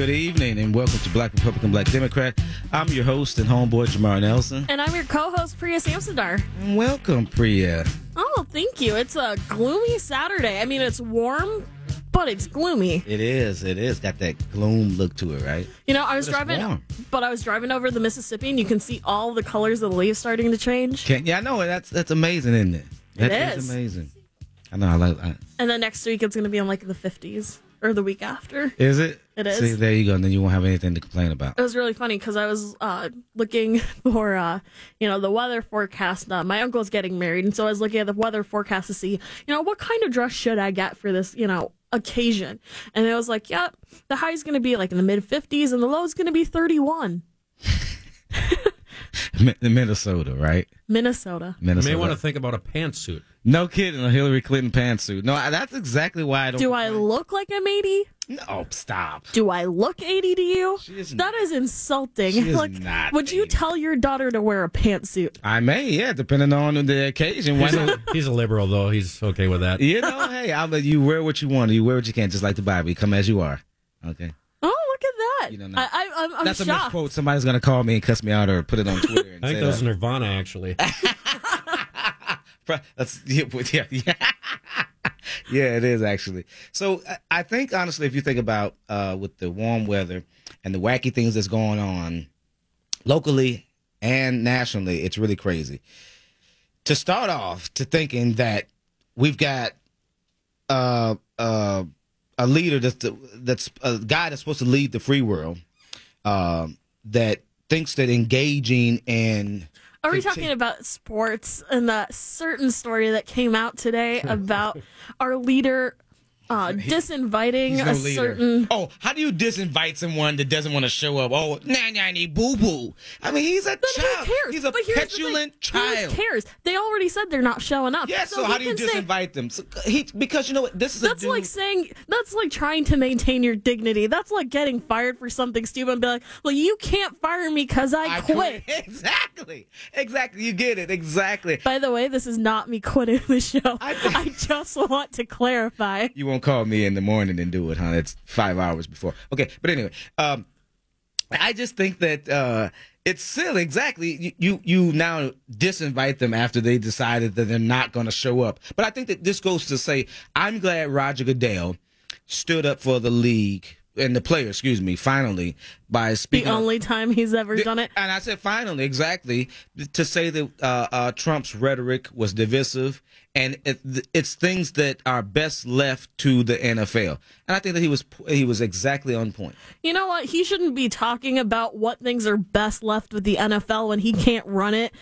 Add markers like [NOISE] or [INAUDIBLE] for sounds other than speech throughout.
Good evening and welcome to Black Republican, Black Democrat. I'm your host and homeboy Jamar Nelson. And I'm your co-host Priya Samsondar. And welcome, Priya. Oh, thank you. It's a gloomy Saturday. I mean, it's warm, but it's gloomy. It is. It is. Got that gloom look to it, right? You know, I was But driving, warm. but I was driving over the Mississippi, and you can see all the colors of the leaves starting to change. Can, yeah, I know. That's that's amazing, isn't it? That It is is. amazing. I know. I like. I, And then next week it's going to be in like the 50s, or the week after. is it? It is. See, there you go. And then you won't have anything to complain about. It was really funny because I was uh, looking [LAUGHS] for, uh, you know, the weather forecast. Uh, my uncle's getting married, and so I was looking at the weather forecast to see, you know, what kind of dress should I get for this, you know, occasion. And I was like, yep, the high is going to be like in the mid 50s, and the low is going to be 31. [LAUGHS] [LAUGHS] [LAUGHS] Mi- Minnesota, right? Minnesota. You may want to think about a pantsuit. no kidding. A Hillary Clinton pantsuit. No, I- that's exactly why I don't. Do I look like I'm 80? No, stop. Do I look 80 to you? She is That is insulting. She is like, not would you tell your daughter to wear a pantsuit? I may, yeah, depending on the occasion. He's a, [LAUGHS] he's a liberal, though. He's okay with that. You know, hey, I'll let you wear what you want. You wear what you can, just like the Bible. You come as you are. Okay. Look at that! You don't. I, I, I'm, I'm That's a shocked. misquote. Somebody's gonna call me and cuss me out or put it on [LAUGHS] Twitter. And I think say that was that. Nirvana, actually. [LAUGHS] That's yeah, [LAUGHS] yeah, yeah. yeah, it is actually. So I- I think honestly, if you think about uh, with the warm weather and the wacky things that's going on locally and nationally, it's really crazy. To start off, to thinking that we've got uh, uh, a leader that's that's a guy that's supposed to lead the free world um, that thinks that engaging in Are we talking about sports and that certain story that came out today about our leader uh, [LAUGHS] disinviting no a leader. certain? Oh, how do you disinvite someone that doesn't want to show up? Oh, nah, nah, boo boo. I mean, he's a But child. who cares? He's a petulant child. Who cares? They already said they're not showing up. Yeah, so, he how do you can say- disinvite them? So, he, because you know what? This is That's like saying that's like trying to maintain your dignity. That's like getting fired for something stupid and be like, "Well, you can't fire me because I, I quit." [LAUGHS] Exactly. Exactly. You get it. Exactly. By the way, this is not me quitting the show. I- [LAUGHS] I just want to clarify. You won't call me in the morning and do it, huh? It's five hours before. Okay, but anyway, um, I just think that uh, it's silly. Exactly. You, you you now disinvite them after they decided that they're not going to show up. But I think that this goes to say I'm glad Roger Goodell stood up for the league and the player. Excuse me. Finally, by speaking. The only time he's ever done it. and I said finally, exactly, to say that uh, uh, Trump's rhetoric was divisive, and it, it's things that are best left to the NFL. And I think that he was he was exactly on point. You know what? He shouldn't be talking about what things are best left with the NFL when he can't run it.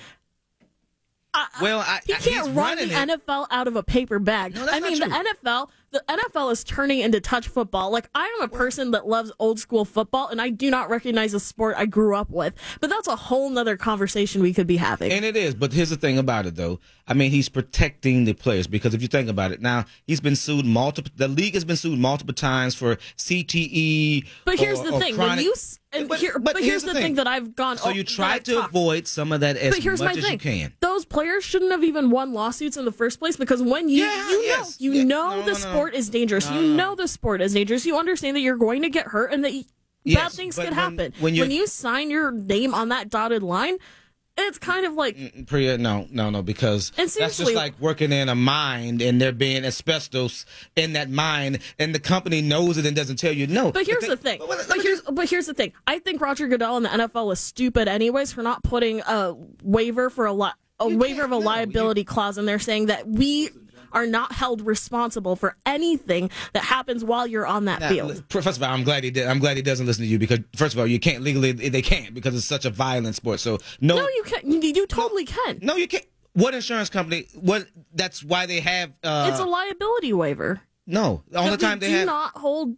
Well, I, He can't run the it. NFL out of a paper bag. No, I mean, the NFL, the NFL is turning into touch football. Like I am a person that loves old school football, and I do not recognize a sport I grew up with. But that's a whole nother conversation we could be having. And it is, but here's the thing about it, though. I mean, he's protecting the players because if you think about it, now he's been sued multiple. The league has been sued multiple times for CTE. but here's or- the or thing: when you But- here, but but, here's, the thing. that I've gone. So you try to talked. avoid some of that as But here's much my as thing: you can. those players shouldn't have even won lawsuits in the first place because when you Yeah, you yes. know you Yeah. know No, the no. Sport is dangerous. No, you no. know the sport is dangerous. You understand that you're going to get hurt and that y- bad things could when- happen. when you're- you sign your name on that dotted line, it's kind of like mm, Priya, no, no, no, because that's just like working in a mine and there being asbestos in that mine, and the company knows it and doesn't tell you. No, But here's they- the thing. but But here's but here's the thing. I think Roger Goodell and the NFL is stupid anyways for not putting a waiver for a li- a You waiver of a no, liability clause in there saying that we are not held responsible for anything that happens while you're on that Now, field. First of all, I'm glad he did. I'm glad he doesn't listen to you because first of all, you can't legally. They can't because it's such a violent sport. So no, No, you can. You, you totally can. no, you can't. What insurance company? What? That's why they have. Uh, it's a liability waiver. no. The only time they do have. not hold.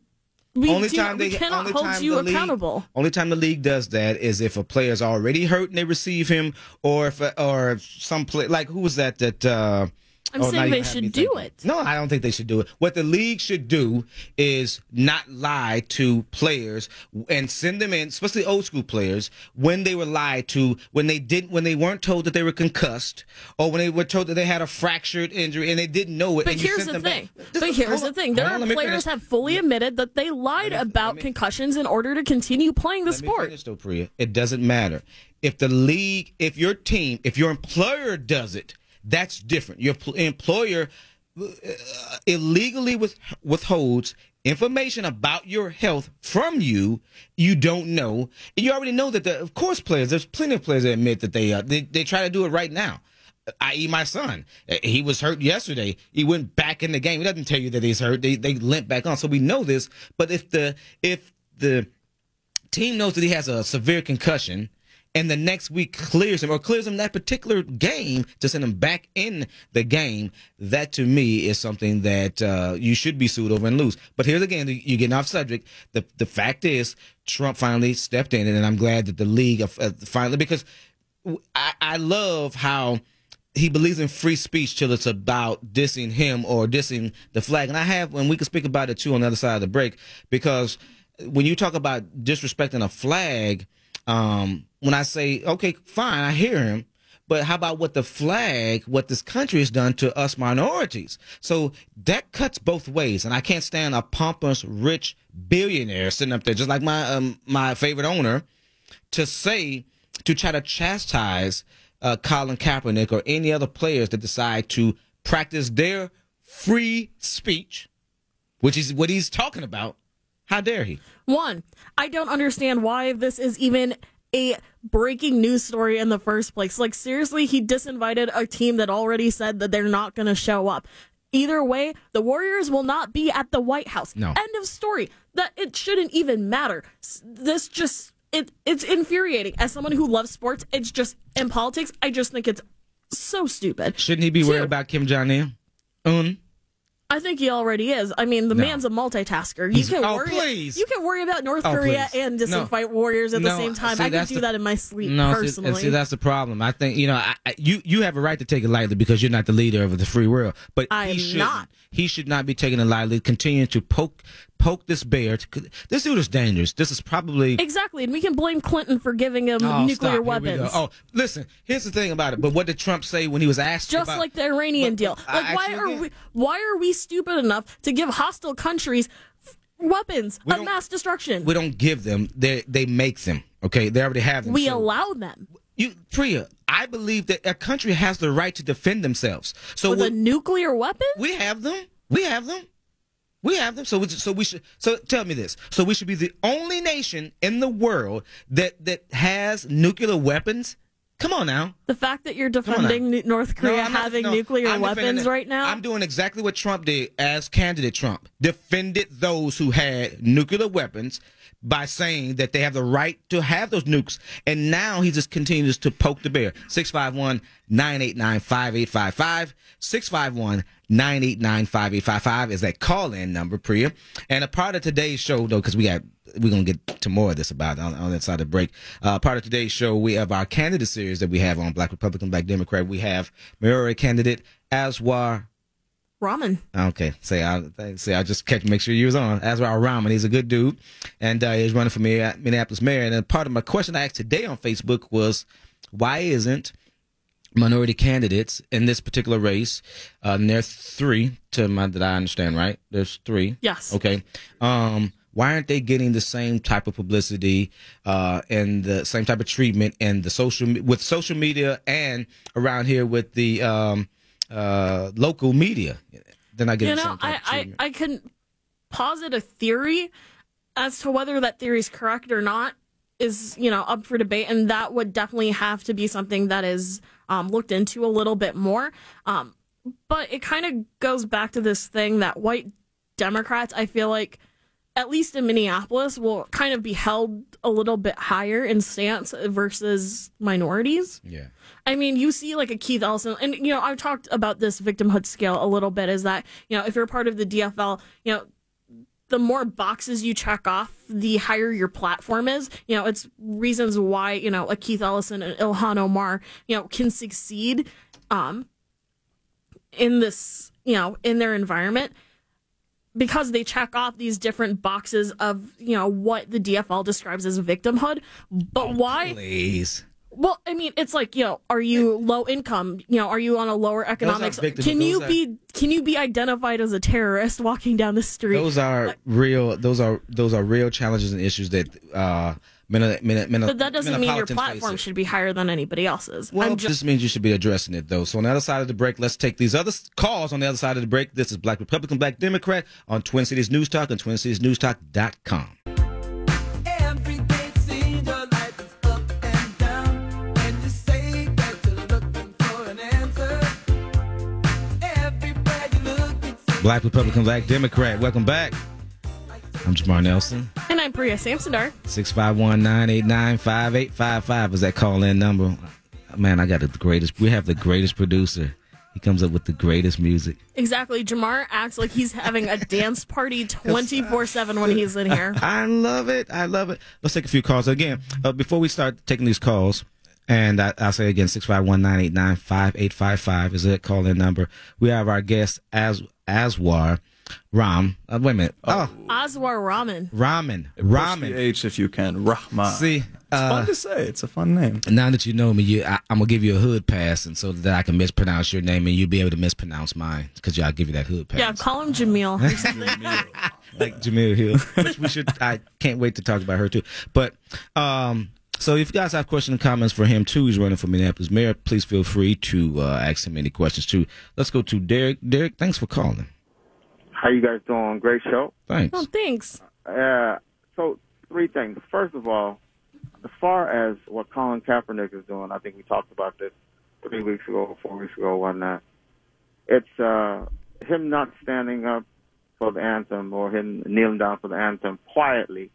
We only do time not, they we cannot only hold time you league, accountable. Only time the league does that is if a player's already hurt and they receive him, or if or some play like who was that that uh, I'm Oh, saying they should do it. No, I don't think they should do it. What the league should do is not lie to players and send them in, especially old school players, when they were lied to, when they didn't, when they weren't told that they were concussed, or when they were told that they had a fractured injury and they didn't know it. But here's sent the them thing. back. But here's the thing. There are on, me players have fully admitted that they lied me- about me- concussions in order to continue playing the sport. finish though, Priya. It doesn't matter if the league, if your team, if your employer does it. That's different. Your pl- employer uh, illegally with, withholds information about your health from you. You don't know. And you already know that. The, of course, players. There's plenty of players that admit that they uh, they they try to do it right now. I.e., my son. Uh, He was hurt yesterday. He went back in the game. He doesn't tell you that he's hurt. They they limp back on. So we know this. But if the if the team knows that he has a severe concussion and the next week clears him or clears him that particular game to send him back in the game, that to me is something that uh, you should be sued over and lose. But here's again, you're getting off subject. The the fact is, Trump finally stepped in, and I'm glad that the league uh, finally because I, I love how he believes in free speech till it's about dissing him or dissing the flag. And I have, and we can speak about it too on the other side of the break, because when you talk about disrespecting a flag, um, when I say, okay, fine, I hear him, but how about what the flag, what this country has done to us minorities? So that cuts both ways. And I can't stand a pompous, rich billionaire sitting up there, just like my, um, my favorite owner, to say to try to chastise uh, Colin Kaepernick or any other players that decide to practice their free speech, which is what he's talking about. How dare he? One, I don't understand why this is even a breaking news story in the first place. Like, seriously, he disinvited a team that already said that they're not going to show up. Either way, the Warriors will not be at the White House. No. End of story. That it shouldn't even matter. This just it it's infuriating. As someone who loves sports, it's just in politics, I just think it's so stupid. Shouldn't he be worried about Kim Jong Un? I think he already is. I mean, the No. man's a multitasker. You He's- can oh, worry. please. You can worry about North Oh, Korea please. and No. disinvite warriors at the same time. see, I can do the- that in my sleep No, see, personally. and see, that's the problem. I think you know, I, I, you you have a right to take it lightly because you're not the leader of the free world. But I he should not. He should not be taking it lightly. Continuing to poke poke this bear. This dude is dangerous. This is probably exactly, and we can blame Clinton for giving him Oh, nuclear stop. Here we weapons. Oh, listen. Here's the thing about it. But what did Trump say when he was asked? Just about, like the Iranian But- deal. but I Like, why are did. we? Why are we stupid enough to give hostile countries weapons We of mass destruction? We don't give them. They they make them. Okay, they already have them. we So- allow them you, Priya. I believe that a country has the right to defend themselves. So with a nuclear weapon. we have them. We have them. We have them. So we, so we should. So tell me this. So we should be the only nation in the world that that has nuclear weapons. Come on now. The fact that you're defending North Korea not- having no, nuclear I'm weapons right now. I'm doing exactly what Trump did as candidate Trump. Defended those who had nuclear weapons by saying that they have the right to have those nukes. And now he just continues to poke the bear. 651 989 5855. 651 989 5855 is that call in number, Priya. And a part of today's show, though, because we got we're gonna get to more of this about on, on that side of the break. Uh, part of today's show, we have our candidate series that we have on Black Republican, Black Democrat. We have mayoral candidate Aswar. Ramen. Okay, say I say I just catch make sure you was on Aswar Rahman. He's a good dude, and uh, he's running for mayor, Minneapolis mayor. And part of my question I asked today on Facebook was, why isn't minority candidates in this particular race? Uh, and there's three to my that I understand, right? There's three. Yes. Okay. Um, why aren't they getting the same type of publicity uh, and the same type of treatment and the social with social media and around here with the um, uh, local media? They're not getting You know, I, I. I can posit a theory as to whether that theory is correct or not is, you know, up for debate. And that would definitely have to be something that is um, looked into a little bit more. Um, but it kind of goes back to this thing that white Democrats, I feel like, at least in Minneapolis, will kind of be held a little bit higher in stance versus minorities. yeah. I mean, you see like a Keith Ellison, and you know, I've talked about this victimhood scale a little bit. Is that you know, if you're part of the DFL, you know, the more boxes you check off, the higher your platform is. You know, it's reasons why you know a Keith Ellison and Ilhan Omar, you know, can succeed. Um, in this, you know, in their environment because they check off these different boxes of, you know, what the DFL describes as victimhood. But why? Please. Well, I mean, it's like you know, are you low income? You know, are you on a lower economics? victims- Can you are- be can you be identified as a terrorist [LAUGHS] walking down the street? Those are real. Those are those are real challenges and issues that uh, men, men, men, but that doesn't mean your platform should be higher than anybody else's. Well, just this means you should be addressing it, though. So on the other side of the break, let's take these other calls on the other side of the break. This is Black Republican, Black Democrat on Twin Cities News Talk and TwinCitiesNewsTalk.com. Black Republican, Black Democrat. Welcome back. I'm Jamar Nelson. and I'm Priya Samsonar. 651-989-5855 is that call-in number. Man, I got the greatest. We have the greatest producer. He comes up with the greatest music. Exactly. Jamar acts like he's having a dance party [LAUGHS] 24 7 when he's in here. I love it. I love it. Let's take a few calls again. Uh, before we start taking these calls, and I, I'll say again, 651-989-5855 is that call-in number. We have our guest, As Aswar Ram. Uh, wait a minute. Oh, Aswar Raman. Ramen. Push the Ramen. H if you can. Rahman. See, it's uh, fun to say. It's a fun name. now that you know me, you, I, I'm gonna give you a hood pass, and so that I can mispronounce your name, and you'll be able to mispronounce mine, because y'all give you that hood pass. Yeah, call him Jamil. or something. like Jemele Hill, [LAUGHS] which we should. I can't wait to talk about her too. But um, so if you guys have questions and comments for him too, he's running for Minneapolis mayor. Please feel free to uh, ask him any questions too. Let's go to Derek. Derek, thanks for calling. How you guys doing? Great show. Thanks. oh, thanks. Uh, so three things. First of all, as far as what Colin Kaepernick is doing, I think we talked about this three weeks ago, or four weeks ago, whatnot. It's uh, him not standing up for the anthem or him kneeling down for the anthem quietly.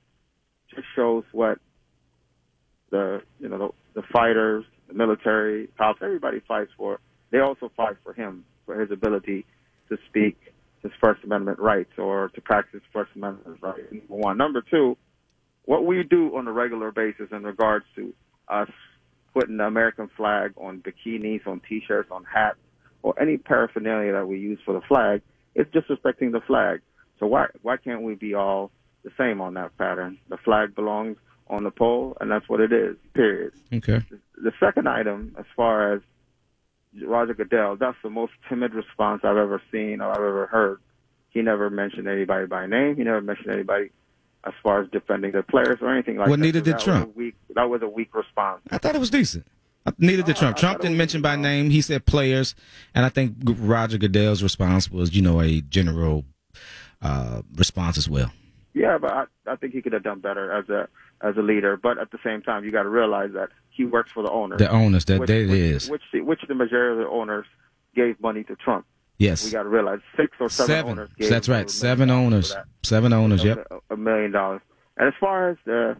Just shows what the you know the, the fighters, the military, cops, everybody fights for. They also fight for him for his ability to speak his First Amendment rights or to practice First Amendment rights. Number one. Number two, what we do on a regular basis in regards to us putting the American flag on bikinis, on T-shirts, on hats, or any paraphernalia that we use for the flag is disrespecting the flag. So why why can't we be all the same on that pattern? The flag belongs on the pole, and that's what it is. Period. Okay. The second item, as far as Roger Goodell, that's the most timid response I've ever seen or I've ever heard. He never mentioned anybody by name. He never mentioned anybody as far as defending the players or anything like Well, that. neither So did that Trump. Was a weak, that was a weak response. I thought it was decent. Neither did Trump. Trump didn't mention by name. He said players, and I think Roger Goodell's response was, you know, a general uh, response as well. Yeah, but I, I think he could have done better as a as a leader. But at the same time, you got to realize that he works for the owners. The owners, that which, that which, is. Which, the- which the majority of the owners gave money to Trump. Yes. We got to realize six or seven, Seven. owners gave That's right. Seven owners. Seven owners. Yep. A, a million dollars. And as far as the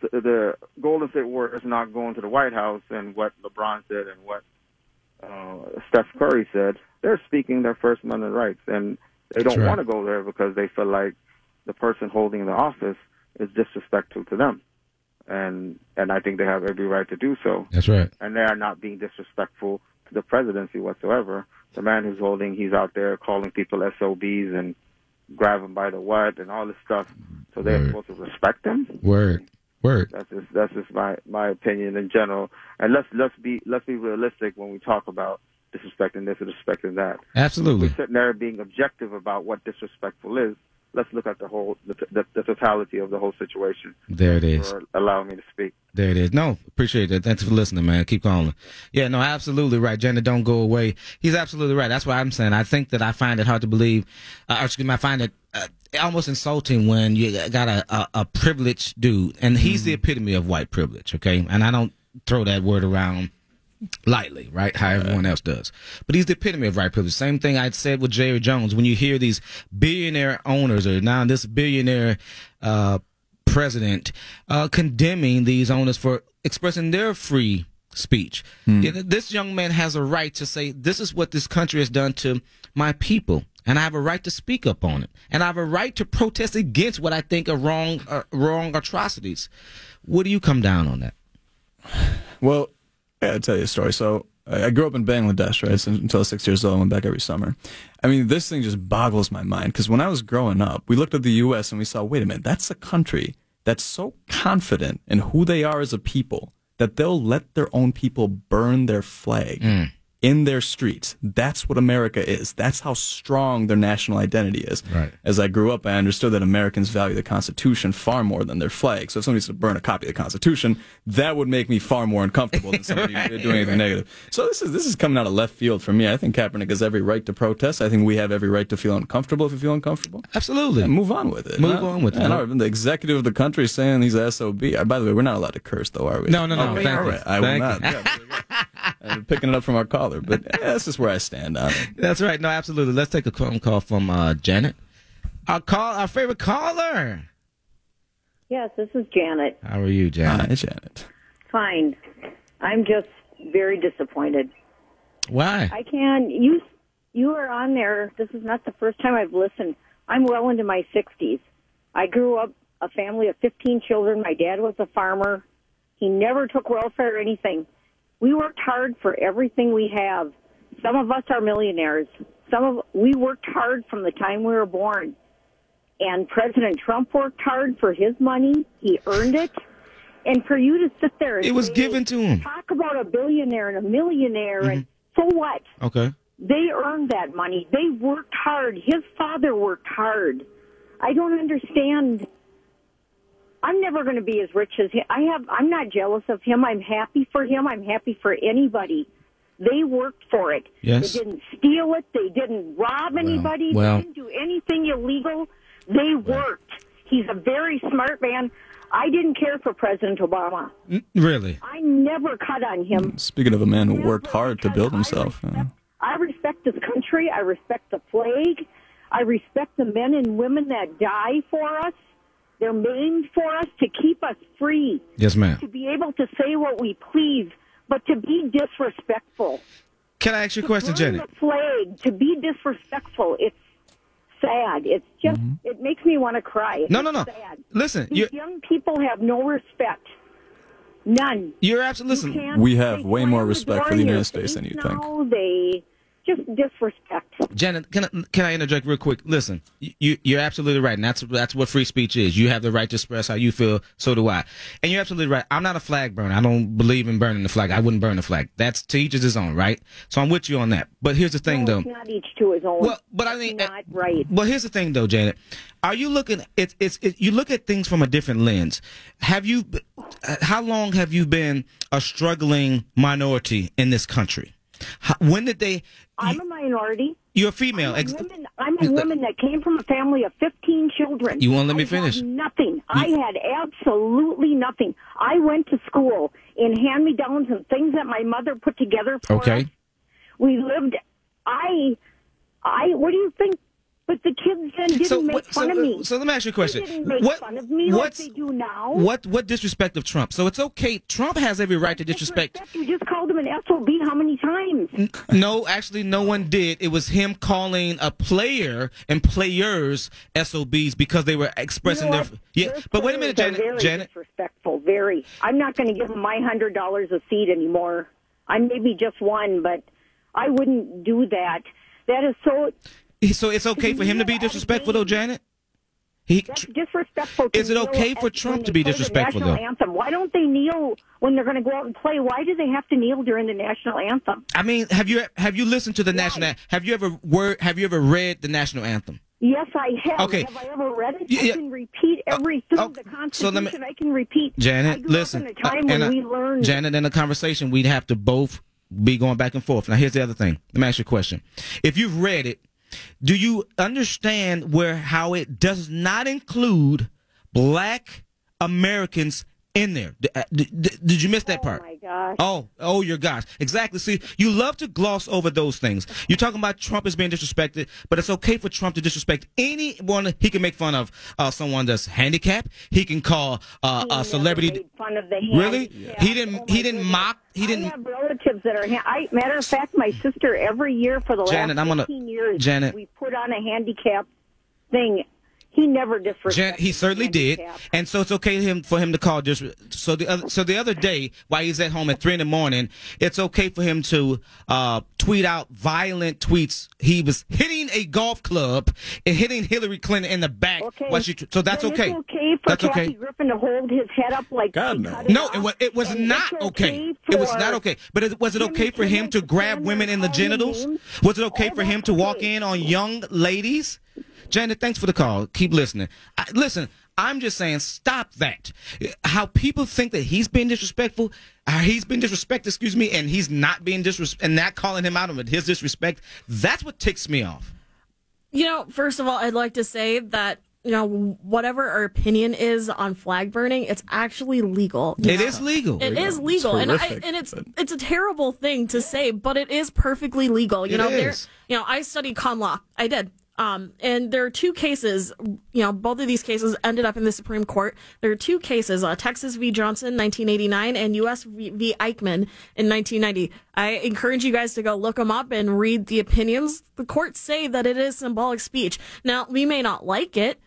the Golden State Warriors not going to the White House and what LeBron said and what uh, Steph Curry said, they're speaking their First Amendment rights, and they don't right. want to go there because they feel like the person holding the office is disrespectful to them, and and I think they have every right to do so That's right. and they are not being disrespectful to the presidency whatsoever. The man who's holding, he's out there calling people SOBs and grab them by the what and all this stuff. So they're Word. supposed to respect him. Word. Word. That's just that's just my my opinion in general. And let's let's be let's be realistic when we talk about disrespecting this or disrespecting that. Absolutely. We're sitting there being objective about what disrespectful is. Let's look at the whole the, the, the totality of the whole situation. There it is. For allowing me to speak. There it is. No, appreciate that. Thanks for listening, man. Keep calling. Yeah, no, absolutely right. Jenna, don't go away. He's absolutely right. That's what I'm saying. I think that I find it hard to believe. Uh, or excuse me, I find it uh, almost insulting when you got a, a, a privileged dude, and he's the epitome of white privilege. Okay, and I don't throw that word around lightly, right? How everyone else does. But he's the epitome of right privilege. Same thing I said with Jerry Jones. When you hear these billionaire owners or now this billionaire uh, president uh, condemning these owners for expressing their free speech. Know, This young man has a right to say, this is what this country has done to my people. And I have a right to speak up on it. And I have a right to protest against what I think are wrong, uh, wrong atrocities. What do you come down on that? Well, yeah, I'll tell you a story. So I grew up in Bangladesh, right? So until I was six years old, I went back every summer. I mean, this thing just boggles my mind because when I was growing up, we looked at the U.S. and we saw, wait a minute, that's a country that's so confident in who they are as a people that they'll let their own people burn their flag mm. In their streets. That's what America is. That's how strong their national identity is. Right. As I grew up, I understood that Americans value the Constitution far more than their flag. So if somebody to burn a copy of the Constitution, that would make me far more uncomfortable than somebody [LAUGHS] doing anything negative. So this is this is coming out of left field for me. I think Kaepernick has every right to protest. I think we have every right to feel uncomfortable if we feel uncomfortable. Absolutely. And move on with it. Move on with it. and the executive of the country is saying he's a SOB. Uh, By the way, we're not allowed to curse, though, are we? No, no, no. Thank all you. I will Thank not. you. Yeah, there we go. I'm picking it up from our caller, but eh, that's just where I stand on it. That's right. No, absolutely. Let's take a phone call from uh, Janet. Our call, our favorite caller. Yes, this is Janet. How are you, Janet? Hi, Janet. Fine. I'm just very disappointed. Why? I can you you are on there. This is not the first time I've listened. I'm well into my 60s. I grew up a family of 15 children. My dad was a farmer. He never took welfare or anything. We worked hard for everything we have. Some of us are millionaires. Some of we worked hard from the time we were born. And President Trump worked hard for his money. He earned it. And for you to sit there and It was say, given to him. talk about a billionaire and a millionaire and mm-hmm. so what? Okay. They earned that money. They worked hard. His father worked hard. I don't understand. I'm never going to be as rich as him. I have. I'm not jealous of him. I'm happy for him. I'm happy for anybody. They worked for it. Yes. They didn't steal it. They didn't rob anybody. well. They didn't do anything illegal. They worked. He's a very smart man. I didn't care for President Obama. Really? I never cut on him. Mm, speaking of a man who worked hard to because build I himself. respect- yeah. I respect this country. I respect the flag. I respect the men and women that die for us. They're maimed for us to keep us free, Yes, ma'am. to be able to say what we please, but to be disrespectful. Can I ask you a question, Burn Janet? the flag, to be disrespectful. It's sad. It's just, mm-hmm. it makes me want to cry. It's No, no, no. Sad. Listen, These young people have no respect. None. you're absolutely. Listen, can't- We have way more respect for the United States than you think. now. They just disrespect. Janet, can I, can I interject real quick? Listen, you you're absolutely right, and that's that's what free speech is. You have the right to express how you feel. So do I. And you're absolutely right. I'm not a flag burner. I don't believe in burning the flag. I wouldn't burn the flag. That's to each his own, right? So I'm with you on that. But here's the thing, No, though. it's not each to his own. Well, but I mean, not right. Well, here's the thing, though, Janet. Are you looking? It's it's it, you look at things from a different lens. Have you? uh, How long have you been a struggling minority in this country? How, when did they? I'm a minority. You're a female. I'm a, woman, I'm a woman that came from a family of 15 children. You won't let me I had finish. nothing. I had absolutely nothing. I went to school in hand-me-downs and things that my mother put together for Okay. us. We lived. I. I. What do you think? But the kids then didn't so, make what- fun so, of me. so let me ask you a They question. didn't make what fun of me like they do now. What what disrespect of Trump? So it's okay. Trump has every right to disrespect. You just called him an SOB how many times? No, actually, no one did. It was him calling a player and players SOBs because they were expressing You know their. Yeah, Those but wait a minute, Janet. Very Janet, disrespectful. Very. I'm not going to give my hundred dollars a seat anymore. I'm maybe just one, but I wouldn't do that. That is so. So it's okay for him to be disrespectful, though, Janet. He. That's disrespectful. To Is it okay for Trump to be disrespectful, national though? Anthem. Why don't they kneel when they're going to go out and play? Why do they have to kneel during the national anthem? I mean, have you have you listened to the national? Have you ever word? Have you ever read the national anthem? Yes, I have. Okay. Have I ever read it? Yeah. I can repeat everything. oh, the so Constitution. let me- I can repeat. Janet, listen. Up in a time uh, when and, uh, we learned. Janet, in a conversation, we'd have to both be going back and forth. Now, here's the other thing. Let me ask you a question. If you've read it, do you understand where how it does not include black Americans in there? D- uh, d- d- did you miss that part? Oh my gosh. Oh, oh, your gosh. Exactly. See, you love to gloss over those things. You're talking about Trump is being disrespected, but it's okay for Trump to disrespect anyone. He can make fun of uh, someone that's handicapped. He can call uh, He a celebrity. made fun of the handicapped. Really? handicap. He didn't- Oh, he didn't goodness. mock- he didn't- I have relatives that are. I matter of fact, my sister every year for the Janet, last I'm gonna- 15 years, Janet. we put on a handicap thing. He never disrespected. Jen, he certainly did, and so it's okay him for him to call just so the other so the other day while he's at home at three in the morning, it's okay for him to uh, tweet out violent tweets. He was hitting a golf club and hitting Hillary Clinton in the back. Okay. while she, so that's Then okay. It's okay for That's Kathy okay. Griffin to hold his head up like God, no. it No, off. it was, it was And not it's okay. It was not okay. But it, was it Jimmy okay for him to grab women in the genitals? Was it okay All for him to walk okay. in on young ladies? Janet, thanks for the call. Keep listening. I, listen, I'm just saying, stop that. How people think that he's being disrespectful, uh, he's been disrespected, excuse me, and he's not being disrespect and not calling him out on his disrespect. That's what ticks me off. You know, first of all, I'd like to say that you know whatever our opinion is on flag burning, it's actually legal. It is legal. It is legal, and I, and it's but- it's a terrible thing to say, but it is perfectly legal. You It know, there. is. You know, I studied con law. I did. Um, and there are two cases. You know, both of these cases ended up in the Supreme Court. There are two cases: uh, Texas v. Johnson, 1989, and U.S. v. Eichman in 1990. I encourage you guys to go look them up and read the opinions. The courts say that it is symbolic speech. Now, we may not like it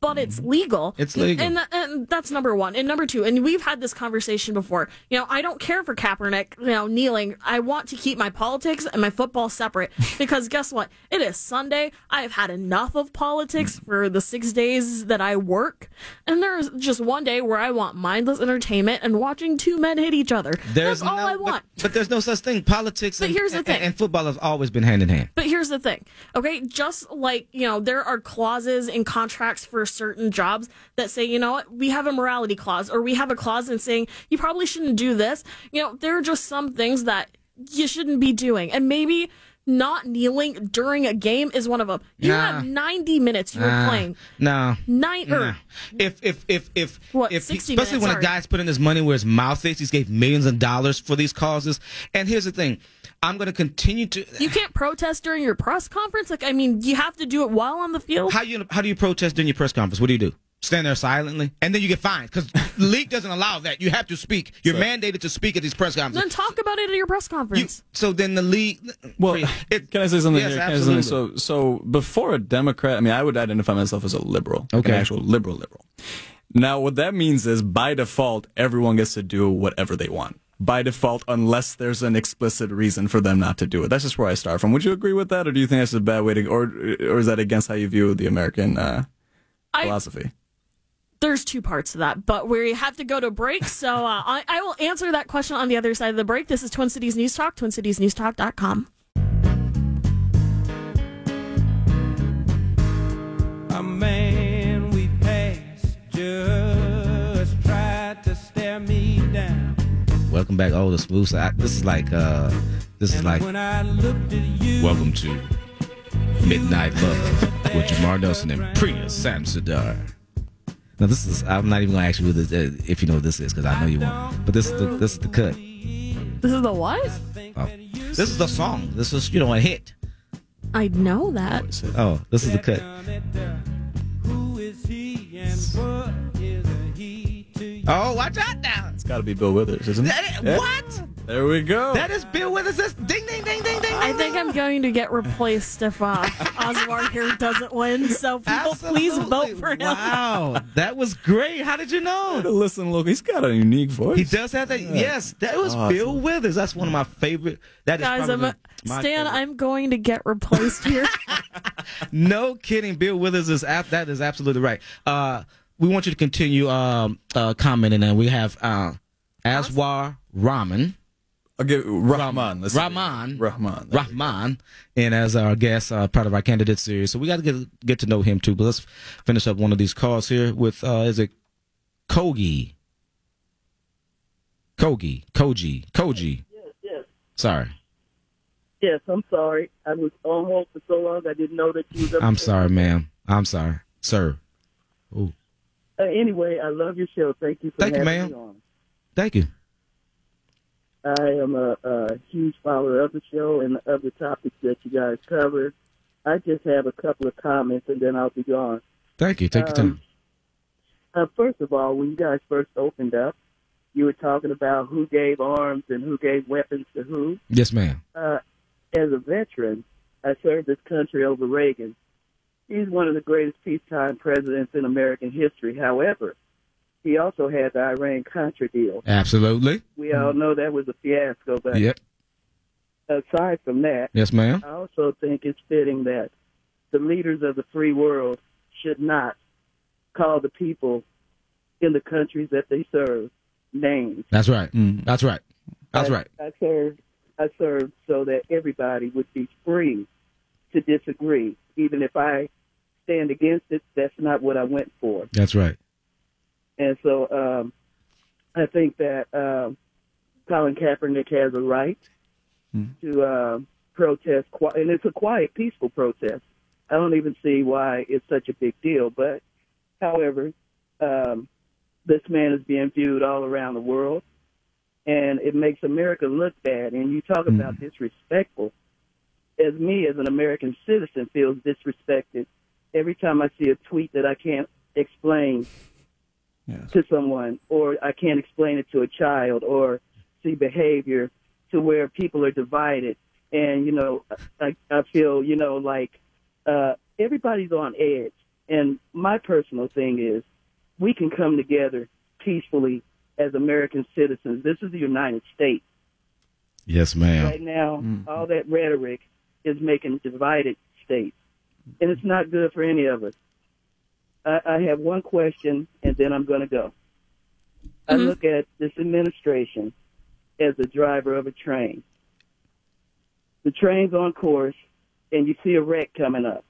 but it's mm-hmm. legal. It's legal. and, that, and that's number one. And number two, and we've had this conversation before. You know, I don't care for Kaepernick, you know, kneeling. I want to keep my politics and my football separate [LAUGHS] because guess what? It is Sunday. I have had enough of politics mm-hmm. for the six days that I work, and there's just one day where I want mindless entertainment and watching two men hit each other. There's that's all I want. But, but there's no such thing. Politics But and, here's the and- thing. and football have always been hand in hand. But here's the thing, okay? Just like, you know, there are clauses in contracts for certain jobs that say, you know what, we have a morality clause or we have a clause in saying you probably shouldn't do this. You know, there are just some things that you shouldn't be doing. And maybe not kneeling during a game is one of them. You Nah. have 90 minutes you were Nah, playing. No. Nine Nah. Er. If if if if What, if he- especially minutes, when sorry. a guy's putting his money where his mouth is, he's gave millions of dollars for these causes. And here's the thing, I'm going to continue to. you can't protest during your press conference. Like, I mean, you have to do it while on the field. How you how do you protest during your press conference? What do you do? Stand there silently, and then you get fined because the [LAUGHS] league doesn't allow that. You have to speak. You're mandated to speak at these press conferences. then talk about it at your press You, conference. so then the league. Well, it- can I say something Yes, here? Can I say something? absolutely. So, so before a Democrat, I mean, I would identify myself as a liberal, Okay. an actual liberal liberal. Now, what that means is, by default, everyone gets to do whatever they want. By default, unless there's an explicit reason for them not to do it. That's just where I start from. Would you agree with that, or do you think that's a bad way to, or, or is that against how you view the American uh, I, philosophy? there's two parts to that, but we have to go to break. [LAUGHS] So uh, I, I will answer that question on the other side of the break. This is Twin Cities News Talk, twincitiesnewstalk.com. Welcome back, all the smooth. side. This is like uh, this is like When I looked at you, welcome to Midnight Love with Jamar Nelson and Priya Samsadar. Now this is I'm not even gonna ask you this, uh, if you know what this is because I know you won't. But this is the this is the cut. This is the what? Oh. This is the song. This is you know a hit. I know that. Oh, this is the cut. Oh, watch out now. It's got to be Bill Withers, isn't it? That- Yeah. What? There we go. That is Bill Withers. That's ding ding ding ding ding. I think I'm going to get replaced if uh, [LAUGHS] Aswar here doesn't win. So people, please vote for him. Wow, that was great. How did you know? Listen, look, he's got a unique voice. He does have that. Yes, that was Awesome. Bill Withers. That's one of my favorite. That is Guys, I'm a, my Stan. favorite. I'm going to get replaced here. [LAUGHS] No kidding. Bill Withers is that is absolutely right. Uh, we want you to continue um, uh, commenting, and we have uh, Aswar Rahman. Okay, Rahman. Let's say- Rahman. Rahman. Rahman, and as our guest, uh, part of our candidate series. So we got to get get to know him too. But let's finish up one of these calls here with uh, is it Kogi? Kogi, Koji, Koji. Yes, Sorry, yes. I'm sorry. I was on hold for so long. I didn't know that you was. Up I'm there. sorry, ma'am. I'm sorry, sir. Ooh, Uh, anyway, I love your show. Thank you for Thank you, having ma'am. me on. thank you. I am a, a huge follower of the show and of the topics that you guys cover. I just have a couple of comments and then I'll be gone. Thank you. Take your time. Uh, first of all, when you guys first opened up, you were talking about who gave arms and who gave weapons to who. Yes, ma'am. Uh, as a veteran, I served this country over Reagan. He's one of the greatest peacetime presidents in American history. However, he also had the Iran Contra deal. Absolutely. We all know that was a fiasco, but Yep. aside from that, Yes, ma'am. I also think it's fitting that the leaders of the free world should not call the people in the countries that they serve names. That's right. Mm. That's right. That's I, right. I served. I served so that everybody would be free to disagree, even if I stand against it. That's not what I went for, That's right. and so um, I think that um, Colin Kaepernick has a right to uh, protest, and it's a quiet, peaceful protest. I don't even see why it's such a big deal. But, however, um, this man is being viewed all around the world, and it makes America look bad. And you talk about disrespectful. As me, as an American citizen, feels disrespected every time I see a tweet that I can't explain Yes. to someone, or I can't explain it to a child, or see behavior to where people are divided. And you know, I, I feel you know like uh, everybody's on edge. And my personal thing is, we can come together peacefully as American citizens. This is the United States. Yes, ma'am. Right now, all that rhetoric is making divided states, and it's not good for any of us. I, I have one question, and then I'm going to go. I mm-hmm. look at this administration as a driver of a train. The train's on course, and you see a wreck coming up.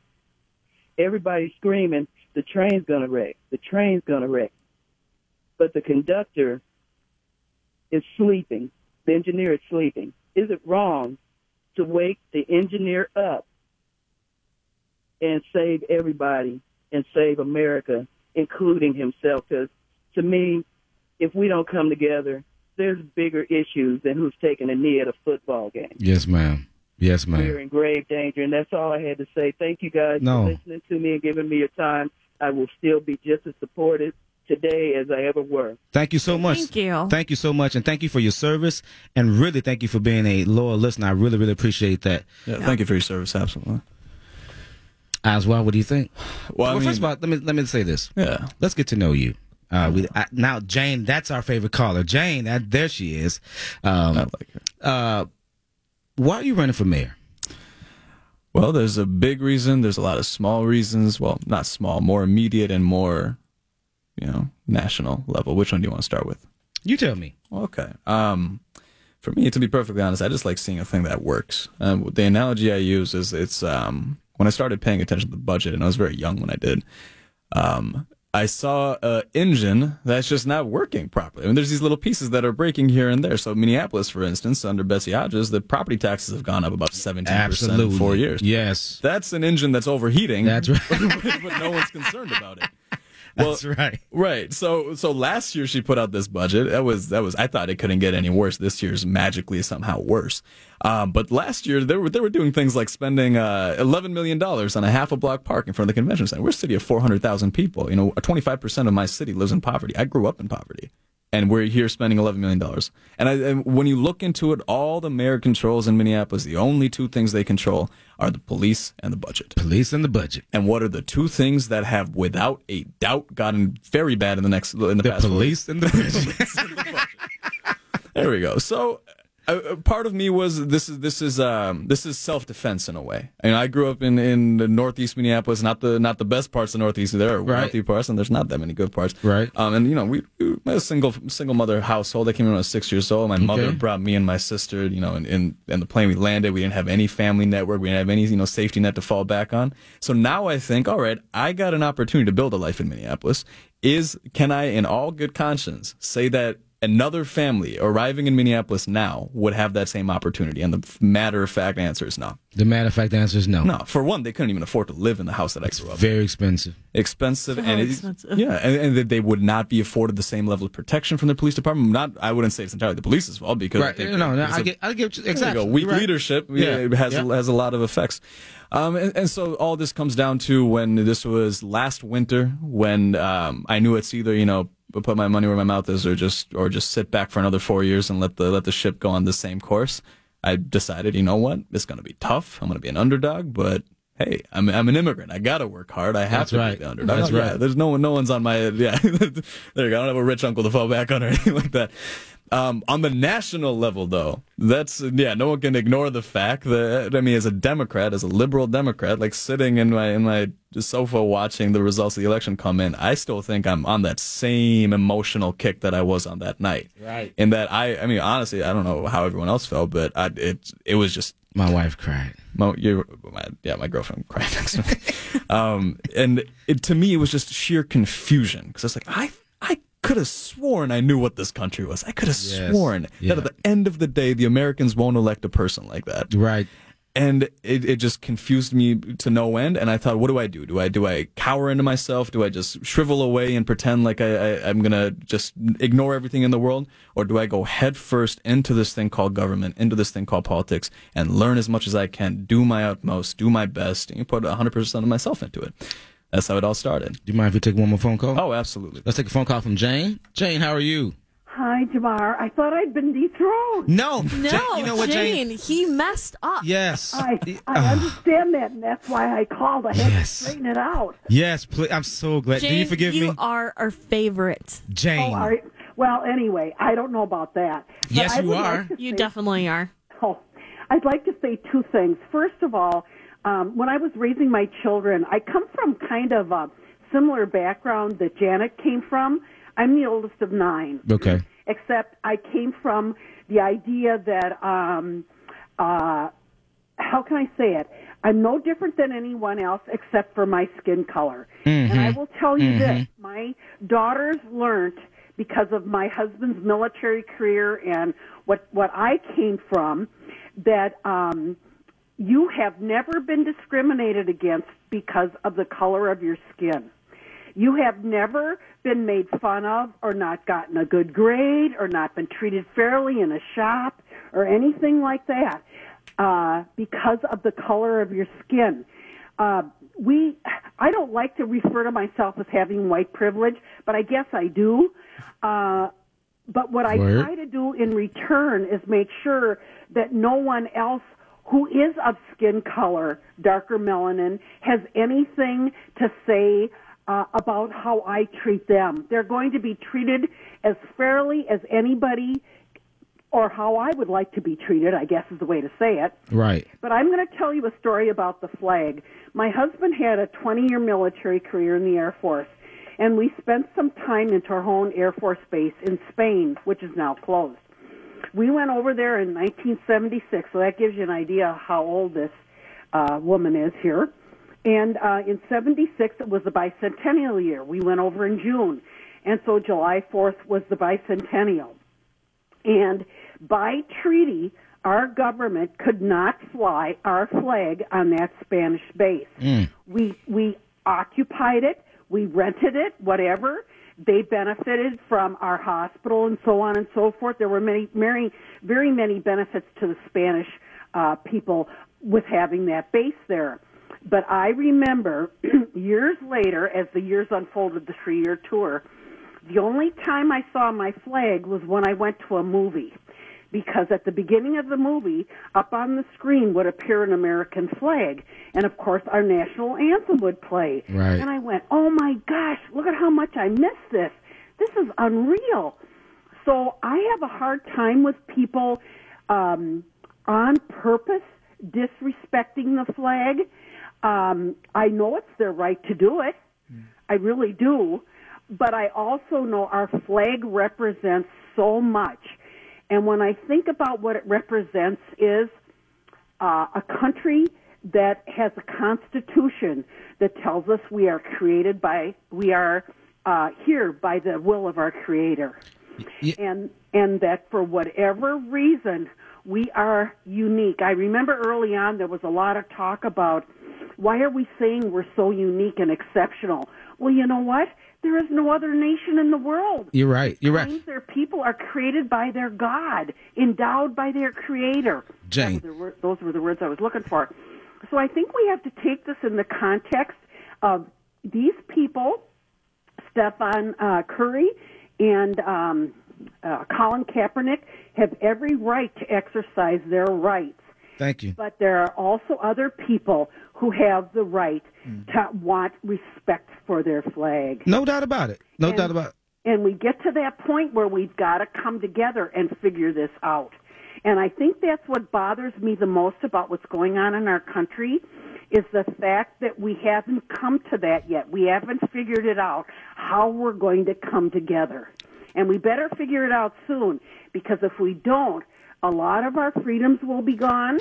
Everybody's screaming, "The train's going to wreck! The train's going to wreck!" But the conductor is sleeping. The engineer is sleeping. Is it wrong to wake the engineer up and save everybody and save America, including himself? Because to me, if we don't come together, there's bigger issues than who's taking a knee at a football game. Yes, ma'am. Yes, ma'am. We're in grave danger, and that's all I had to say. Thank you guys No. for listening to me and giving me your time. I will still be just as supportive today as I ever were. Thank you so much. Thank you. Thank you so much, and thank you for your service, and really thank you for being a loyal listener. I really, really appreciate that. Yeah, Thank you for your service. Absolutely. Aswar, what do you think? Well, I well, mean, first of all, let me let me say this. yeah. Let's get to know you. Uh, we I, now Jane. That's our favorite caller. Jane. That there she is. Um, I like her. uh, why are you running for mayor? Well, there's a big reason. There's a lot of small reasons. Well, not small, more immediate and more, you know, national level. Which one do you want to start with? You tell me. Okay. Um, for me, to be perfectly honest, I just like seeing a thing that works. Um, the analogy I use is it's um, when I started paying attention to the budget, and I was very young when I did. Um, I saw an engine that's just not working properly. I mean, there's these little pieces that are breaking here and there. So Minneapolis, for instance, under Betsy Hodges, the property taxes have gone up about 17% Absolutely. in four years. Yes. That's an engine that's overheating. That's right. [LAUGHS] but no one's concerned about it. Well, That's right. Right. So so last year she put out this budget. That was that was I thought it couldn't get any worse. This year's magically somehow worse. Um, but last year they were they were doing things like spending uh, eleven million dollars on a half a block park in front of the convention center. We're a city of four hundred thousand people. You know, twenty five percent of my city lives in poverty. I grew up in poverty. And we're here spending eleven million dollars. And, I, and when you look into it, all the mayor controls in Minneapolis, the only two things they control are the police and the budget. Police and the budget. And what are the two things that have, without a doubt, gotten very bad in the next in the, The past? four police and the [LAUGHS] budget. There we go. So, uh, uh, part of me was this is this is um, this is self defense in a way. I mean, I grew up in in the northeast Minneapolis, not the not the best parts of northeast. There are Right. wealthy parts, and there's not that many good parts. Right. Um, and you know, we, we a single single mother household. I came in when I was six years old. My mother brought me and my sister. You know, in, in in the plane we landed, we didn't have any family network. We didn't have any you know safety net to fall back on. So now I think, all right, I got an opportunity to build a life in Minneapolis. Is can I, in all good conscience, say that? Another family arriving in Minneapolis now would have that same opportunity, and the matter of fact answer is no. the matter of fact, answer is no. No, for one, they couldn't even afford to live in the house that I grew up. in Very expensive. expensive, So and it- expensive. yeah, and, and that they would not be afforded the same level of protection from the police department. Not, I wouldn't say it's entirely the police's fault because I Right. think No, no, it's I a- get, I get you. exactly. go. Weak right. leadership Yeah. yeah. has Yeah. has a lot of effects. Um, and, and so all this comes down to when this was last winter, when um, I knew it's either you know put my money where my mouth is, or just or just sit back for another four years and let the let the ship go on the same course. I decided, you know what, it's going to be tough. I'm going to be an underdog, but hey, I'm I'm an immigrant. I gotta work hard. I have That's to right. be the underdog. That's Yeah, right. there's no one, no one's on my [LAUGHS] yeah. there you go. I don't have a rich uncle to fall back on or [LAUGHS] anything like that. Um, on the national level, though, that's yeah. No one can ignore the fact that I mean, as a Democrat, as a liberal Democrat, like sitting in my in my sofa watching the results of the election come in, I still think I'm on that same emotional kick that I was on that night. Right. In that I, I mean, honestly, I don't know how everyone else felt, but I, it it was just My wife cried. my, you, my, yeah, my girlfriend cried next to me. [LAUGHS] um, and it, to me, it was just sheer confusion because I was like, I could have sworn I knew what this country was. I could have Yes. sworn Yeah. that at the end of the day, the Americans won't elect a person like that. Right. And it, it just confused me to no end. And I thought, what do I do? Do I do I cower into myself? Do I just shrivel away and pretend like I, I, I'm gonna just ignore everything in the world, or do I go head first into this thing called government, into this thing called politics, and learn as much as I can, do my utmost, do my best, and put 100 percent of myself into it? That's how it all started. Do you mind if we take one more phone call? Oh, absolutely. Let's take a phone call from Jane. Jane, how are you? Hi, Jamar. I thought I'd been dethroned. No. No, Jane, you know what, Jane? Jane, he messed up. Yes. I, I Ah. understand that, and that's why I called. I had Yes. to straighten it out. Yes, please. I'm so glad. Jane, Do you forgive you me? You are our favorite. Jane. Oh, are, well, anyway, I don't know about that. But Yes, you are. Like You say- definitely are. Oh, I'd like to say two things. First of all, um, when I was raising my children, I come from kind of a similar background that Janet came from. I'm the oldest of nine. Okay. Except I came from the idea that, um, uh, how can I say it? I'm no different than anyone else except for my skin color. And I will tell you this my daughters learned because of my husband's military career and what, what I came from that um, you have never been discriminated against because of the color of your skin. You have never been made fun of or not gotten a good grade or not been treated fairly in a shop or anything like that uh, because of the color of your skin. Uh, we, I don't like to refer to myself as having white privilege, but I guess I do. Uh, but what I try to do in return is make sure that no one else who is of skin color, darker melanin, has anything to say uh, about how I treat them. They're going to be treated as fairly as anybody, or how I would like to be treated, I guess is the way to say it. Right. But I'm going to tell you a story about the flag. My husband had a 20 year military career in the Air Force, and we spent some time in Torrejon Air Force Base in Spain, which is now closed. We went over there in 1976, so that gives you an idea how old this uh, woman is here. And uh, in 76, it was the bicentennial year. We went over in June. And so July 4th was the bicentennial. And by treaty, our government could not fly our flag on that Spanish base. We we occupied it, we rented it, whatever. They benefited from our hospital and so on and so forth. There were many, very, very many benefits to the Spanish uh, people with having that base there. But I remember [CLEARS THROAT] years later, as the years unfolded, the three-year tour, the only time I saw my flag was when I went to a movie. Because at the beginning of the movie, up on the screen would appear an American flag. And of course, our national anthem would play. Right. And I went, oh my gosh, look at how much I missed this. This is unreal. So I have a hard time with people um, on purpose disrespecting the flag. Um, I know it's their right to do it. I really do. But I also know our flag represents so much. And when I think about what it represents is uh, a country that has a constitution that tells us we are created by, we are uh, here by the will of our creator. And, and that for whatever reason, we are unique. I remember early on there was a lot of talk about why are we saying we're so unique and exceptional? Well, you know what? There is no other nation in the world. You're right. You're right. Their people are created by their God, endowed by their Creator. Jane. Were the those were the words I was looking for. So I think we have to take this in the context of these people, Stephen uh, Curry and um, uh, Colin Kaepernick, have every right to exercise their rights. Thank you. But there are also other people who have the right to want respect for their flag. No doubt about it. No And- doubt about it. And we get to that point where we've got to come together and figure this out. And I think that's what bothers me the most about what's going on in our country is the fact that we haven't come to that yet. We haven't figured it out how we're going to come together. And we better figure it out soon because if we don't, a lot of our freedoms will be gone.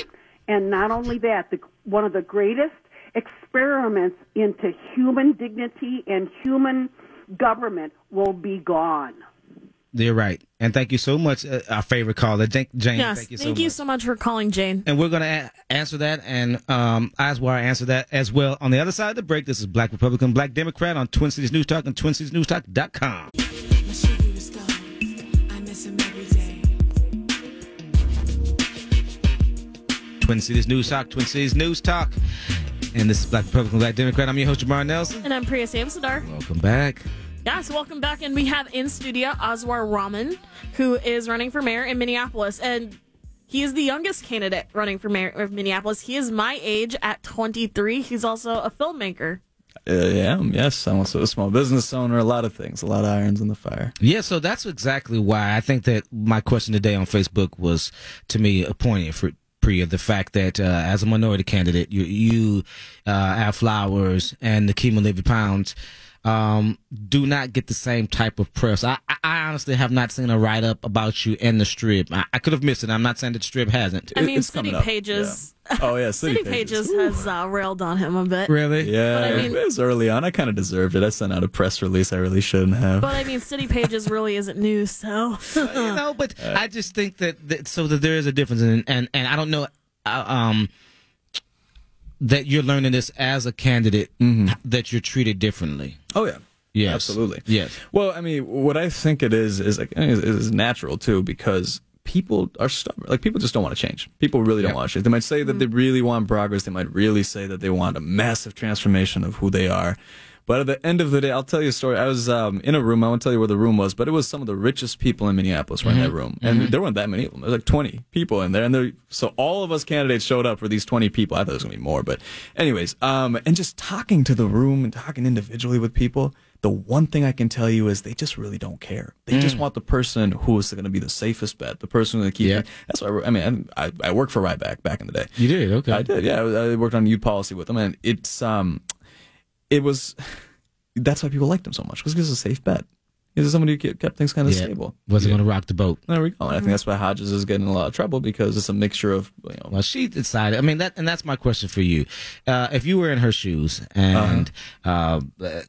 And not only that, the, one of the greatest experiments into human dignity and human government will be gone. You're right. And thank you so much, uh, our favorite caller, Jane. Jane yes, thank you thank so you much. so much for calling, Jane. And we're going to a- answer that, and um, Aswar answer that as well. On the other side of the break, this is Black Republican, Black Democrat on Twin Cities News Talk and TwinCitiesNewsTalk.com. Twin Cities News Talk, Twin Cities News Talk. And this is Black Republican, Black Democrat. I'm your host, Jamar Nelson. And I'm Priya Samsadar. Welcome back. Yes, welcome back. And we have in studio Aswar Rahman, who is running for mayor in Minneapolis. And he is the youngest candidate running for mayor of Minneapolis. He is my age at 23. He's also a filmmaker. Uh, yeah, yes. I'm also a small business owner. A lot of things, a lot of irons in the fire. Yeah, so that's exactly why I think that my question today on Facebook was, to me, a poignant for Priya. The fact that uh, as a minority candidate, you you uh, have flowers and Nekima Levy-Pounds um, do not get the same type of press. I, I- I honestly have not seen a write up about you in the Strib. I, I could have missed it. I'm not saying that the Strib hasn't. I mean, it's City coming Pages. yeah. Oh yeah, [LAUGHS] City, City Pages has uh, railed on him a bit. Really? Yeah, I mean- it was early on. I kind of deserved it. I sent out a press release I really shouldn't have. But I mean, City Pages [LAUGHS] really isn't news, so. you know, but [LAUGHS] I just think that, that so that there is a difference, and and, and I don't know, uh, um, that you're learning this as a candidate that you're treated differently. Oh yeah. Yes. Absolutely. Yes. Well, I mean, what I think it is is like eh, is, is natural too because people are stubborn. Like people just don't want to change. People really don't Yeah. want to change. They might say that they mm. really want progress. They might really say that they want a massive transformation of who they are. But at the end of the day, I'll tell you a story. I was um, in a room. I won't tell you where the room was, but it was some of the richest people in Minneapolis were in that room, and there weren't that many of them. There was like 20 people in there, and there. So all of us candidates showed up for these 20 people. I thought it was gonna be more, but anyways, um, and just talking to the room and talking individually with people. The one thing I can tell you is they just really don't care. They just want the person who is going to be the safest bet, the person who's going to keep. Yeah. That's why I, I mean I, I worked for Rybak back in the day. You did okay. I did, yeah. I I worked on youth policy with them, and it's um, it was. [SIGHS] That's why people liked him so much because he was a safe bet. He was somebody who kept, kept things kind of Yeah. stable. Wasn't going to rock the boat. There we go. And I think that's why Hodges is getting in a lot of trouble because it's a mixture of you know. Well, she decided. I mean, that, and that's my question for you. Uh, if you were in her shoes, and uh uh,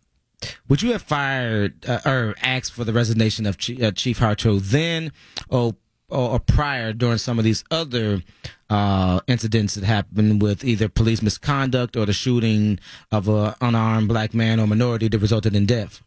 would you have fired uh, or asked for the resignation of Chief, uh, Chief Harteau then, or, or or prior during some of these other uh, incidents that happened with either police misconduct or the shooting of an unarmed black man or minority that resulted in death?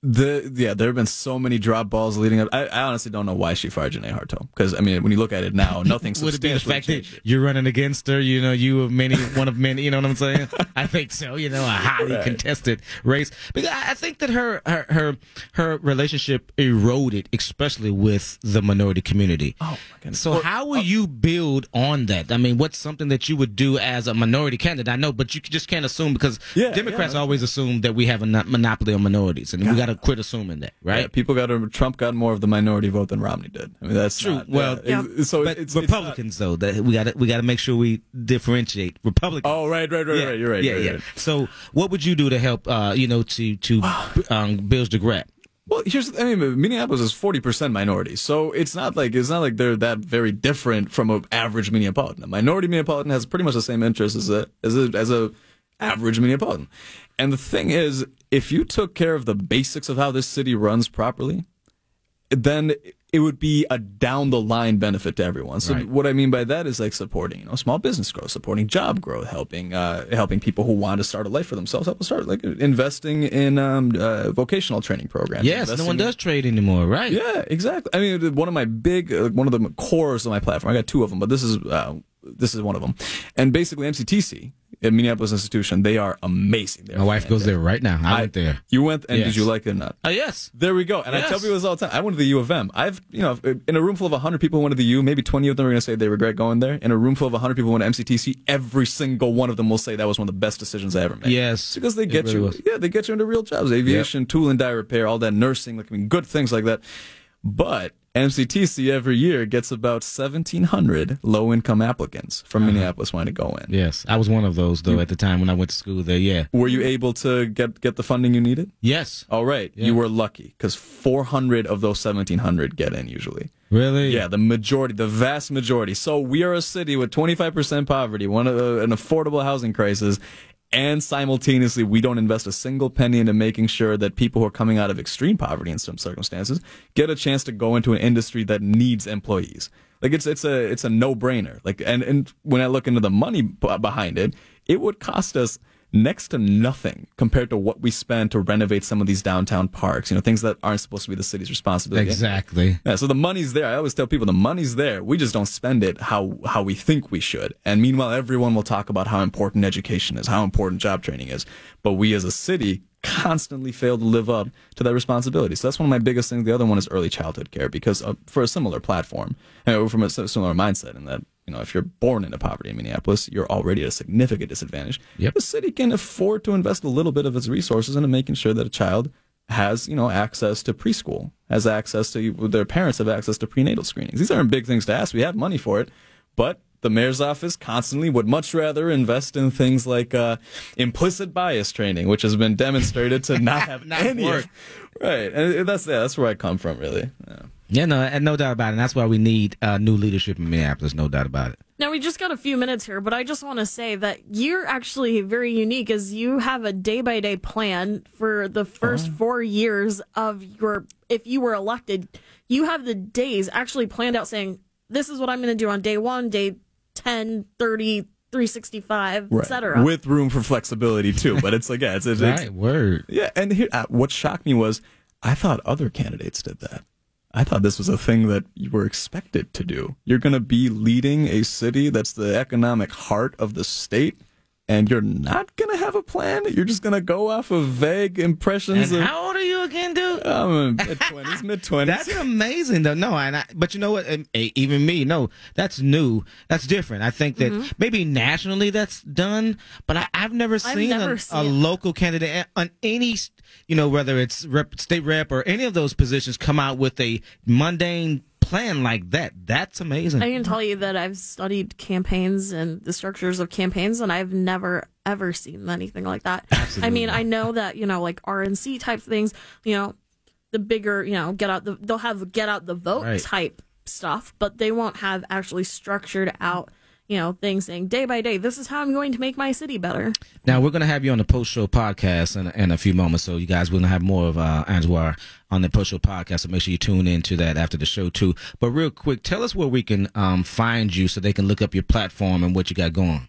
The yeah, there have been so many drop balls leading up. I, I honestly don't know why she fired Janeé Harteau because I mean when you look at it now, [LAUGHS] nothing Would it be the fact that you're running against her? You know, you were many, one of many. You know what I'm saying? [LAUGHS] I think so. You know, a highly Right. contested race. Because I think that her, her, her, her relationship eroded, especially with the minority community. Oh my goodness. So Well, how will uh, you build on that? I mean, what's something that you would do as a minority candidate? I know, but you just can't assume because Yeah, Democrats yeah. always assume that we have a monopoly on minorities, and we got to quit assuming that, right? Yeah, people got a, Trump got more of the minority vote than Romney did. I mean that's True. not- Well, yeah, it's- so but it's, it's not- Republicans though, that we got to we got to make sure we differentiate Republicans. oh right, right, right, right. You're right. Yeah, you're yeah. right. So, what would you do to help? Uh, you know, to to [SIGHS] um, build the grab? Well, here's I mean, Minneapolis is forty percent minority, so it's not like it's not like they're that very different from an average Minneapolitan. A minority Minneapolitan has pretty much the same interests as a as a as a average Minneapolitan. And the thing is, if you took care of the basics of how this city runs properly, then it would be a down the line benefit to everyone. So Right. what I mean by that is like supporting, you know, small business growth, supporting job growth, helping uh, helping people who want to start a life for themselves, help them start like investing in um, uh, vocational training programs. Yes, no one in- does trade anymore, right? yeah, exactly. I mean, one of my big, uh, one of the cores of my platform. I got two of them, but this is uh, this is one of them. And basically, MCTC, a Minneapolis institution, they are amazing. They're My wife goes there right now. I, I- went there. You went, and Yes. did you like it or not? Oh yes. There we go. And I tell Yes. people this all the time. I went to the U of M. I've, you know, in a room full of 100 people who went to the U, maybe 20 of them are going to say they regret going there. In a room full of 100 people who went to MCTC, every single one of them will say that was one of the best decisions I ever made. Yes. Because they get really you, was. yeah, they get you into real jobs, aviation, tool and die repair, all that nursing, like, I mean, good things like that. But MCTC every year gets about 1,700 low income applicants from Uh-huh. Minneapolis wanting to go in. Yes, I was one of those though at the time when I went to school there. Yeah. Were you able to get, get the funding you needed? Yes. All right. Yeah. You were lucky because 400 of those 1,700 get in usually. Really? Yeah, the majority, the vast majority. So we are a city with 25% poverty, one of the, an affordable housing crisis, and simultaneously we don't invest a single penny into making sure that people who are coming out of extreme poverty in some circumstances get a chance to go into an industry that needs employees. Like it's it's a it's a no brainer. Like and and when I look into the money b- behind it, it would cost us next to nothing compared to what we spend to renovate some of these downtown parks. You know, things that aren't supposed to be the city's responsibility. Exactly. Yeah, so the money's there. I always tell people the money's there. We just don't spend it how how we think we should. And meanwhile, everyone will talk about how important education is, how important job training is. But we as a city constantly fail to live up to that responsibility. So that's one of my biggest things. The other one is early childhood care because uh, for a similar platform, and from a similar mindset in that, you know, if you're born into poverty in Minneapolis, you're already at a significant disadvantage. Yep. The city can afford to invest a little bit of its resources into making sure that a child has you know access to preschool, has access to their parents have access to prenatal screenings. These aren't big things to ask. We have money for it, but the mayor's office constantly would much rather invest in things like uh, implicit bias training, which has been demonstrated to [LAUGHS] not have Not any work. [LAUGHS] Right, and that's yeah, that's where I come from, really. Yeah. Yeah, no, and no doubt about it. And that's why we need uh, new leadership in Minneapolis. No doubt about it. Now we just got a few minutes here, but I just want to say that you're actually very unique as you have a day by day plan for the first four years of your if you were elected, you have the days actually planned out saying, This is what I'm gonna do on day one, day 10, 30, 365, Right. etc. With room for flexibility too, but it's like yeah, it's, it's, it's [LAUGHS] Right. Word. Yeah, and here, uh, what shocked me was I thought other candidates did that. I thought this was a thing that you were expected to do. You're going to be leading a city that's the economic heart of the state, and you're not going to have a plan. You're just going to go off of vague impressions And of. how old are you again, dude? I'm in [LAUGHS] mid twenties, mid twenties. That's amazing, though. No, and I, but you know what? Even me, no, that's new. That's different. I think that Mm-hmm. maybe nationally that's done, but I, I've never seen never a, seen a local candidate on any, you know, whether it's rep, state rep or any of those positions, come out with a mundane plan like that. That's amazing. I can tell you that I've studied campaigns and the structures of campaigns, and I've never ever seen anything like that. I mean, I know that you know, like RNC type things, you know, the bigger, you know, get out the they'll have get out the vote Right. type stuff, but they won't have actually structured out, you know, things saying day by day, this is how I'm going to make my city better. Now we're going to have you on the post show podcast in, in a few moments, so you guys will have more of uh, Angela on the post show podcast. So make sure you tune into that after the show too. But real quick, tell us where we can um, find you so they can look up your platform and what you got going.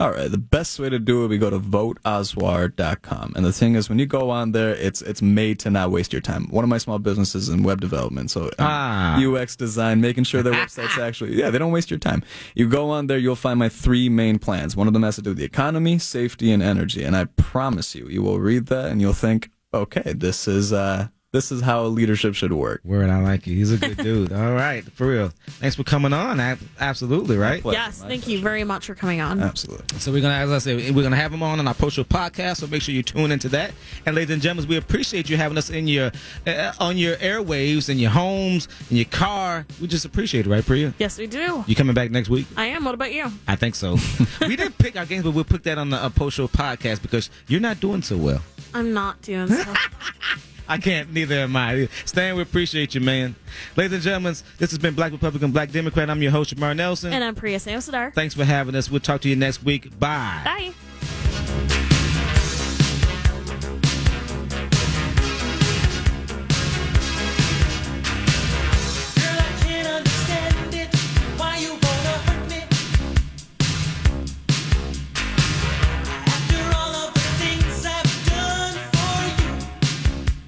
All right, the best way to do it, we go to voteaswar.com. And the thing is, when you go on there, it's it's made to not waste your time. One of my small businesses in web development, so um, Ah. UX design, making sure their websites [LAUGHS] actually, yeah, they don't waste your time. You go on there, you'll find my three main plans. One of them has to do with the economy, safety, and energy. And I promise you, you will read that and you'll think, okay, this is uh, this is how leadership should work. Word, I like you. He's a good dude. All right, for real. Thanks for coming on. Ab- Absolutely, right? Yes, my thank you very much for coming on. Absolutely. So we're gonna, as I said, we're gonna have him on on our post show podcast. So make sure you tune into that. And ladies and gentlemen, we appreciate you having us in your uh, on your airwaves, in your homes, in your car. We just appreciate it, right, Priya? Yes, we do. You coming back next week? I am. What about you? I think so. [LAUGHS] we didn't pick our games, but we'll put that on the uh, post show podcast because you're not doing so well. I'm not doing so. [LAUGHS] I can't, neither am I. Stan, we appreciate you, man. Ladies and gentlemen, this has been Black Republican, Black Democrat. I'm your host, Jamar Nelson. and I'm Priya Samsadar. Thanks for having us. We'll talk to you next week. Bye. Bye.